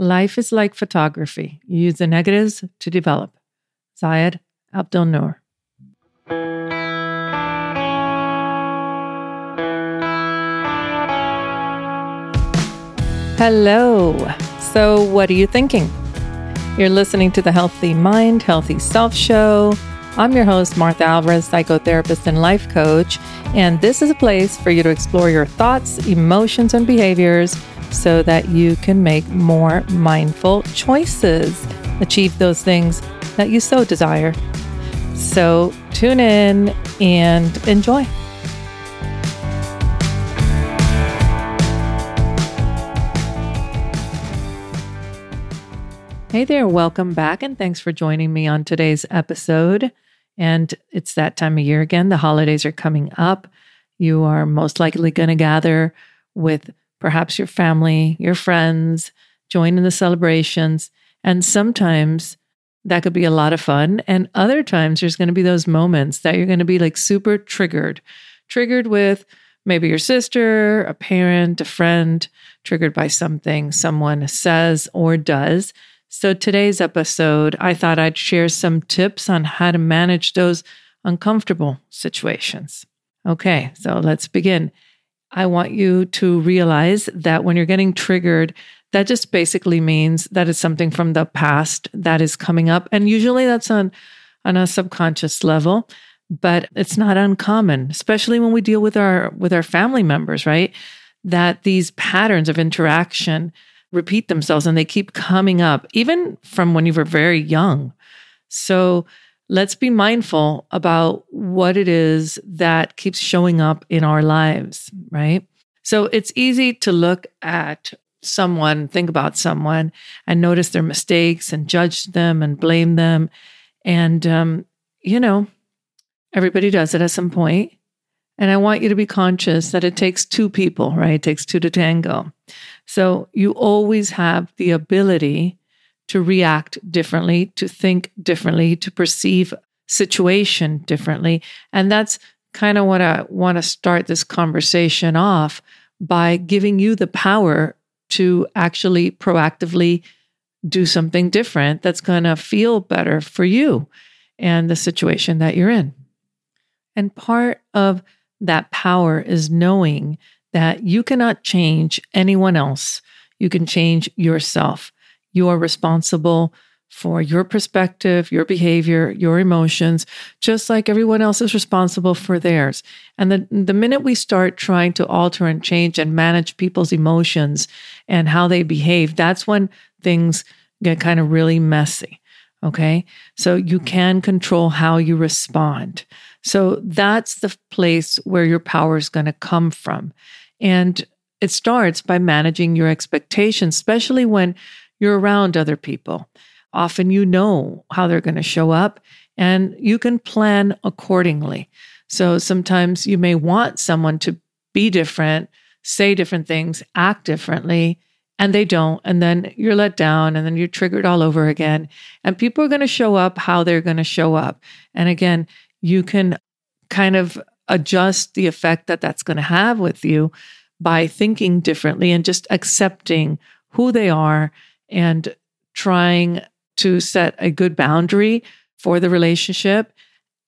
Life is like photography. You use the negatives to develop. Zayed Abdel Noor. Hello. So, what are you thinking? You're listening to the Healthy Mind, Healthy Self show. I'm your host, Martha Alvarez, psychotherapist and life coach. And this is a place for you to explore your thoughts, emotions, and behaviors so that you can make more mindful choices, achieve those things that you so desire. So, tune in and enjoy. Hey there, welcome back, and thanks for joining me on today's episode. And it's that time of year again. The holidays are coming up. You are most likely going to gather with perhaps your family, your friends, join in the celebrations. And sometimes that could be a lot of fun. And other times there's going to be those moments that you're going to be like super triggered, triggered with maybe your sister, a parent, a friend, triggered by something someone says or does so, today's episode, I thought I'd share some tips on how to manage those uncomfortable situations. Okay, so let's begin. I want you to realize that when you're getting triggered, that just basically means that it's something from the past that is coming up. And usually that's on, on a subconscious level, but it's not uncommon, especially when we deal with our with our family members, right? That these patterns of interaction repeat themselves and they keep coming up, even from when you were very young. So let's be mindful about what it is that keeps showing up in our lives, right? So it's easy to look at someone, think about someone, and notice their mistakes and judge them and blame them. And, um, you know, everybody does it at some point. And I want you to be conscious that it takes two people, right? It takes two to tango. So you always have the ability to react differently, to think differently, to perceive situation differently. And that's kind of what I want to start this conversation off by giving you the power to actually proactively do something different that's going to feel better for you and the situation that you're in. And part of that power is knowing that you cannot change anyone else. You can change yourself. You are responsible for your perspective, your behavior, your emotions, just like everyone else is responsible for theirs. And the, the minute we start trying to alter and change and manage people's emotions and how they behave, that's when things get kind of really messy. Okay. So you can control how you respond. So that's the place where your power is going to come from. And it starts by managing your expectations, especially when you're around other people. Often you know how they're going to show up and you can plan accordingly. So sometimes you may want someone to be different, say different things, act differently, and they don't. And then you're let down and then you're triggered all over again. And people are going to show up how they're going to show up. And again, you can kind of adjust the effect that that's going to have with you by thinking differently and just accepting who they are and trying to set a good boundary for the relationship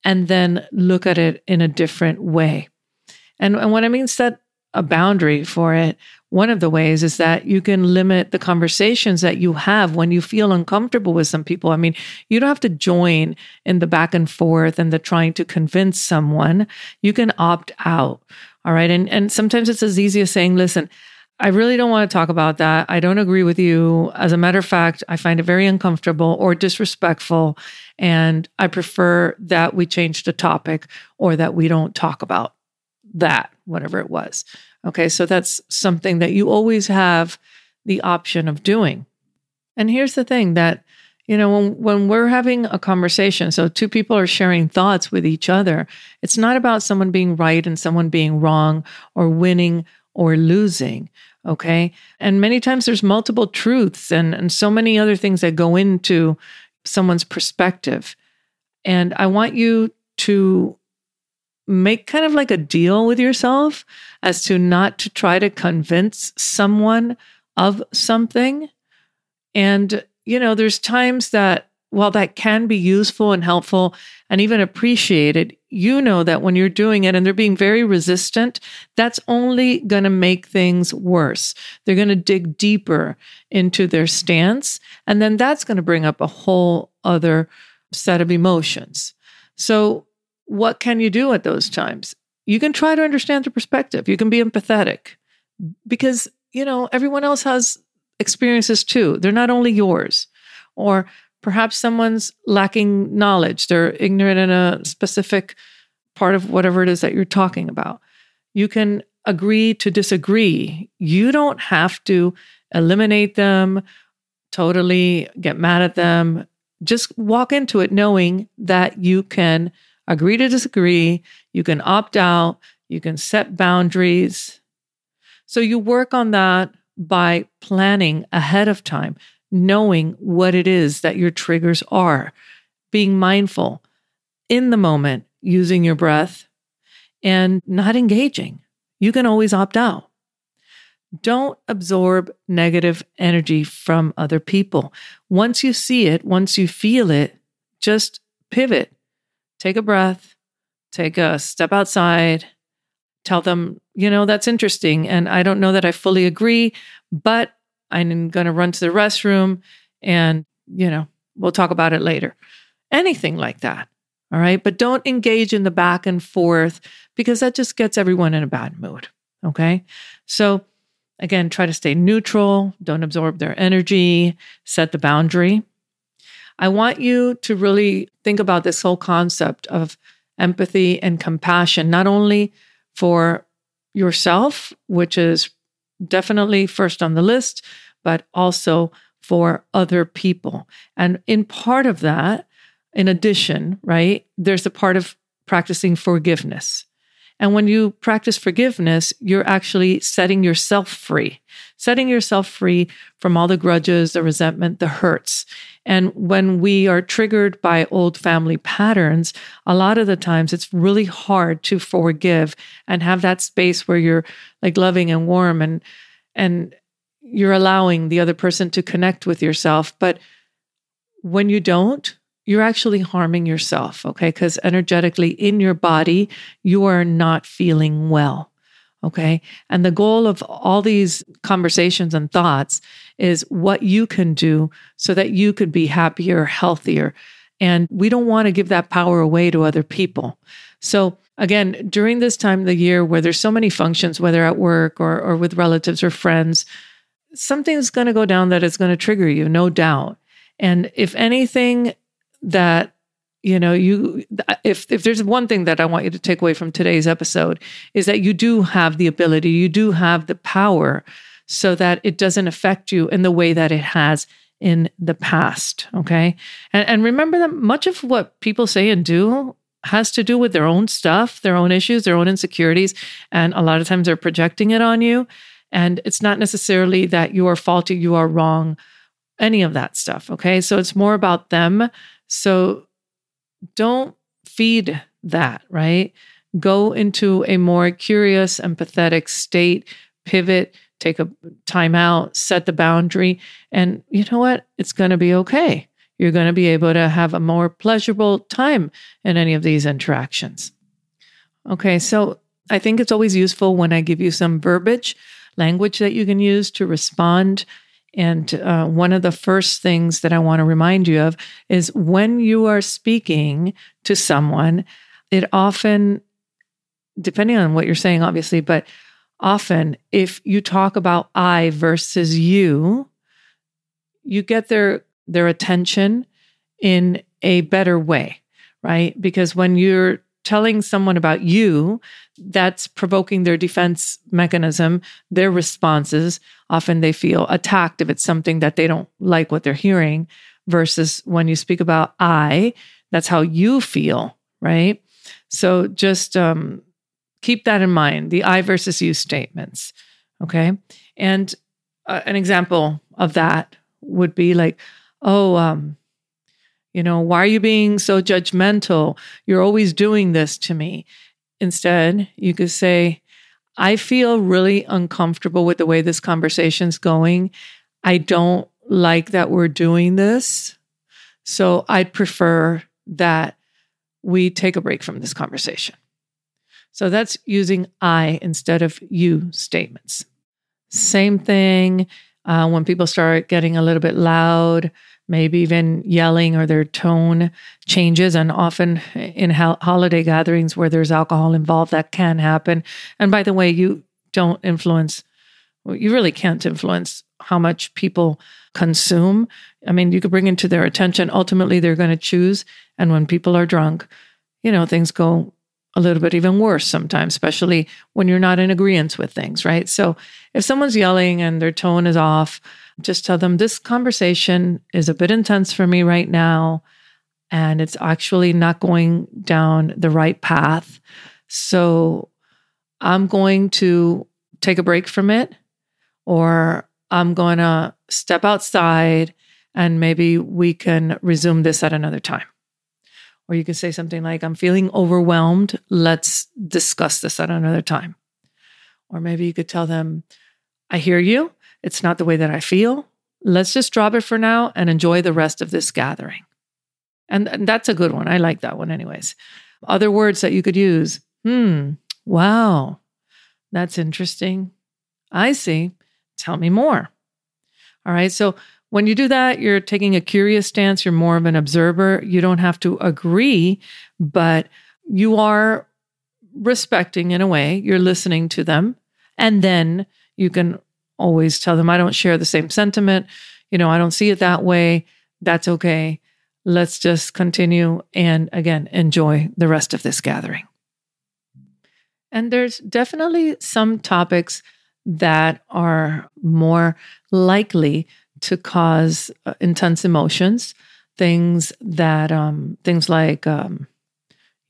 and then look at it in a different way. And, and what I mean set a boundary for it, one of the ways is that you can limit the conversations that you have when you feel uncomfortable with some people. I mean, you don't have to join in the back and forth and the trying to convince someone. You can opt out. All right. And, and sometimes it's as easy as saying, listen, I really don't want to talk about that. I don't agree with you. As a matter of fact, I find it very uncomfortable or disrespectful. And I prefer that we change the topic or that we don't talk about that, whatever it was. Okay, so that's something that you always have the option of doing. And here's the thing that, you know, when, when we're having a conversation, so two people are sharing thoughts with each other, it's not about someone being right and someone being wrong or winning or losing. Okay. And many times there's multiple truths and, and so many other things that go into someone's perspective. And I want you to make kind of like a deal with yourself as to not to try to convince someone of something And, you know, there's times that while that can be useful and helpful and even appreciated, you know that when you're doing it and they're being very resistant, that's only going to make things worse. They're going to dig deeper into their stance. And then that's going to bring up a whole other set of emotions. So, what can you do at those times? You can try to understand the perspective. You can be empathetic because, you know, everyone else has experiences too. They're not only yours. Or perhaps someone's lacking knowledge, they're ignorant in a specific part of whatever it is that you're talking about. You can agree to disagree. You don't have to eliminate them, totally get mad at them. Just walk into it knowing that you can agree to disagree, you can opt out, you can set boundaries. So you work on that by planning ahead of time knowing what it is that your triggers are, being mindful in the moment, using your breath, and not engaging. You can always opt out. Don't absorb negative energy from other people. Once you see it, once you feel it, just pivot, take a breath, take a step outside, tell them, you know, that's interesting. And I don't know that I fully agree, but I'm going to run to the restroom and, you know, we'll talk about it later. Anything like that. All right. But don't engage in the back and forth because that just gets everyone in a bad mood. Okay. So, again, try to stay neutral, don't absorb their energy, set the boundary. I want you to really think about this whole concept of empathy and compassion, not only for yourself, which is definitely first on the list, but also for other people. And in part of that, in addition, right, there's a part of practicing forgiveness. And when you practice forgiveness, you're actually setting yourself free, setting yourself free from all the grudges, the resentment, the hurts. And when we are triggered by old family patterns, a lot of the times it's really hard to forgive and have that space where you're like loving and warm and and you're allowing the other person to connect with yourself. But when you don't, you're actually harming yourself, okay? Because energetically in your body, you are not feeling well, okay? And the goal of all these conversations and thoughts is what you can do so that you could be happier, healthier. And we don't want to give that power away to other people. So, again, during this time of the year where there's so many functions, whether at work or, or with relatives or friends, something's going to go down that is going to trigger you, no doubt. And if anything that you know you if if there's one thing that I want you to take away from today's episode is that you do have the ability, you do have the power so that it doesn't affect you in the way that it has in the past, okay? And and remember that much of what people say and do has to do with their own stuff, their own issues, their own insecurities, and a lot of times they're projecting it on you. And it's not necessarily that you are faulty, you are wrong, any of that stuff. Okay. So it's more about them. So don't feed that, right? Go into a more curious, empathetic state, pivot, take a time out, set the boundary. And you know what? It's going to be okay. You're going to be able to have a more pleasurable time in any of these interactions. Okay. So I think it's always useful when I give you some verbiage language that you can use to respond. And uh, one of the first things that I want to remind you of is when you are speaking to someone, it often, depending on what you're saying, obviously, but often if you talk about I versus you, you get their their attention in a better way, right? Because when you're telling someone about you, that's provoking their defense mechanism, their responses. Often they feel attacked if it's something that they don't like what they're hearing, versus when you speak about I, that's how you feel, right? So just um, keep that in mind the I versus you statements. Okay. And uh, an example of that would be like, oh, um, you know, why are you being so judgmental? You're always doing this to me. Instead, you could say, I feel really uncomfortable with the way this conversation's going. I don't like that we're doing this. So I'd prefer that we take a break from this conversation. So that's using I instead of you statements. Same thing uh, when people start getting a little bit loud, maybe even yelling or their tone changes. And often in ho- holiday gatherings where there's alcohol involved, that can happen. And by the way, you don't influence, well, you really can't influence how much people consume. I mean, you could bring it to their attention. Ultimately, they're going to choose. And when people are drunk, you know, things go a little bit even worse sometimes, especially when you're not in agreement with things, right? So if someone's yelling and their tone is off, just tell them this conversation is a bit intense for me right now. And it's actually not going down the right path. So I'm going to take a break from it, or I'm going to step outside and maybe we can resume this at another time. Or you can say something like, I'm feeling overwhelmed. Let's discuss this at another time. Or maybe you could tell them, I hear you. It's not the way that I feel. Let's just drop it for now and enjoy the rest of this gathering. And, and that's a good one. I like that one, anyways. Other words that you could use. Hmm. Wow. That's interesting. I see. Tell me more. All right. So when you do that, you're taking a curious stance. You're more of an observer. You don't have to agree, but you are respecting in a way. You're listening to them. And then you can always tell them, I don't share the same sentiment. You know, I don't see it that way. That's okay. Let's just continue and again, enjoy the rest of this gathering. And there's definitely some topics that are more likely to cause uh, intense emotions, things that um, things like um,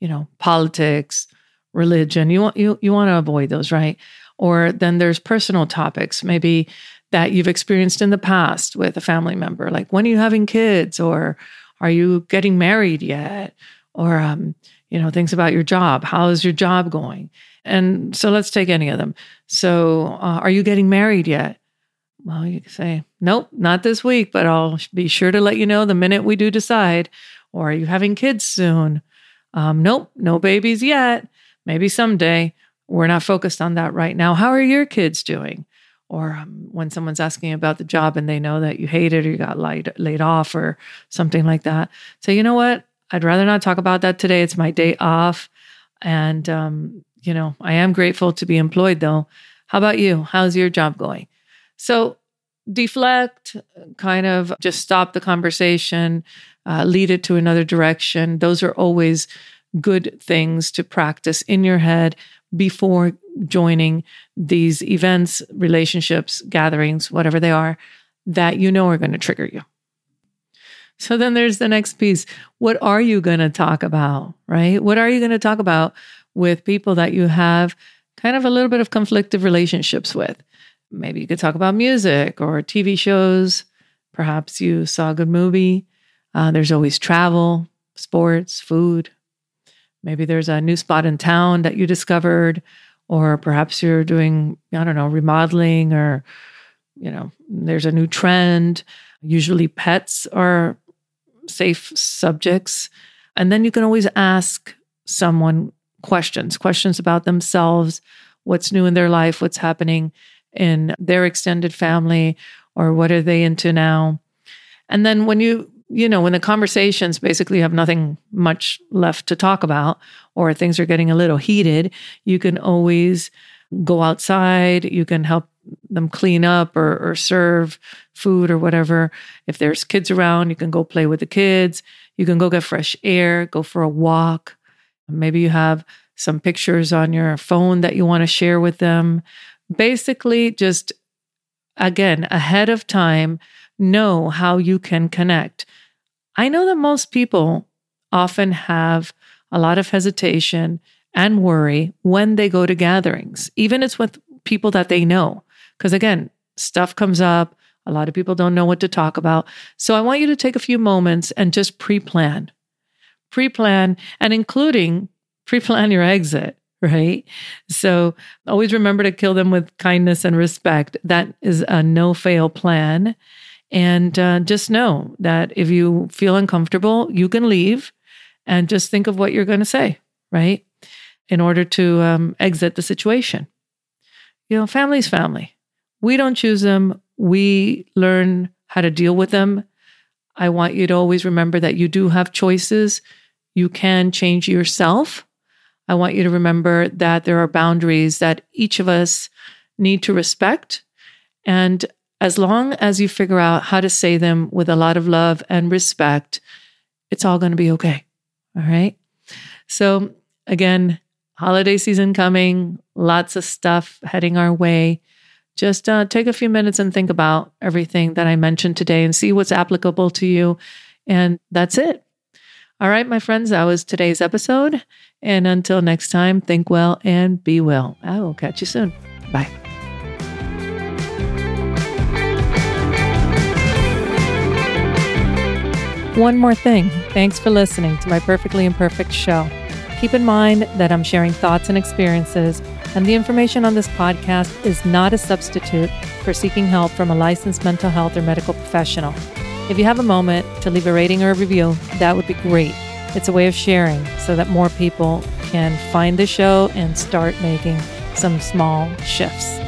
you know politics, religion. You want you you want to avoid those, right? Or then there's personal topics, maybe that you've experienced in the past with a family member, like when are you having kids, or are you getting married yet, or um, you know things about your job. How is your job going? And so let's take any of them. So, uh, are you getting married yet? Well, you can say, nope, not this week, but I'll be sure to let you know the minute we do decide. Or are you having kids soon? Um, nope, no babies yet. Maybe someday. We're not focused on that right now. How are your kids doing? Or um, when someone's asking about the job and they know that you hate it or you got laid, laid off or something like that, say, you know what? I'd rather not talk about that today. It's my day off. And, um, you know, I am grateful to be employed though. How about you? How's your job going? So deflect, kind of just stop the conversation, uh, lead it to another direction. Those are always good things to practice in your head before joining these events, relationships, gatherings, whatever they are, that you know are going to trigger you. So then there's the next piece. What are you going to talk about, right? What are you going to talk about with people that you have kind of a little bit of conflictive relationships with? Maybe you could talk about music or TV shows. Perhaps you saw a good movie. Uh, there's always travel, sports, food. Maybe there's a new spot in town that you discovered, or perhaps you're doing, I don't know, remodeling, or, you know, there's a new trend. Usually pets are safe subjects. And then you can always ask someone questions, questions about themselves, what's new in their life, what's happening in their extended family or what are they into now. And then when you, you know, when the conversations basically have nothing much left to talk about or things are getting a little heated, you can always go outside. You can help them clean up or, or serve food or whatever. If there's kids around, you can go play with the kids. You can go get fresh air, go for a walk. Maybe you have some pictures on your phone that you want to share with them basically just again ahead of time know how you can connect. I know that most people often have a lot of hesitation and worry when they go to gatherings, even it's with people that they know. Because again, stuff comes up. A lot of people don't know what to talk about. So I want you to take a few moments and just pre plan. Pre plan and including pre plan your exit right? So always remember to kill them with kindness and respect. That is a no fail plan. And uh, just know that if you feel uncomfortable, you can leave and just think of what you're going to say, right? In order to um, exit the situation. You know, family's family. We don't choose them, we learn how to deal with them. I want you to always remember that you do have choices. You can change yourself. I want you to remember that there are boundaries that each of us need to respect. And as long as you figure out how to say them with a lot of love and respect, it's all going to be okay. All right. So, again, holiday season coming, lots of stuff heading our way. Just uh, take a few minutes and think about everything that I mentioned today and see what's applicable to you. And that's it. All right, my friends, that was today's episode. And until next time, think well and be well. I will catch you soon. Bye. One more thing. Thanks for listening to my Perfectly Imperfect show. Keep in mind that I'm sharing thoughts and experiences, and the information on this podcast is not a substitute for seeking help from a licensed mental health or medical professional. If you have a moment to leave a rating or a review, that would be great. It's a way of sharing so that more people can find the show and start making some small shifts.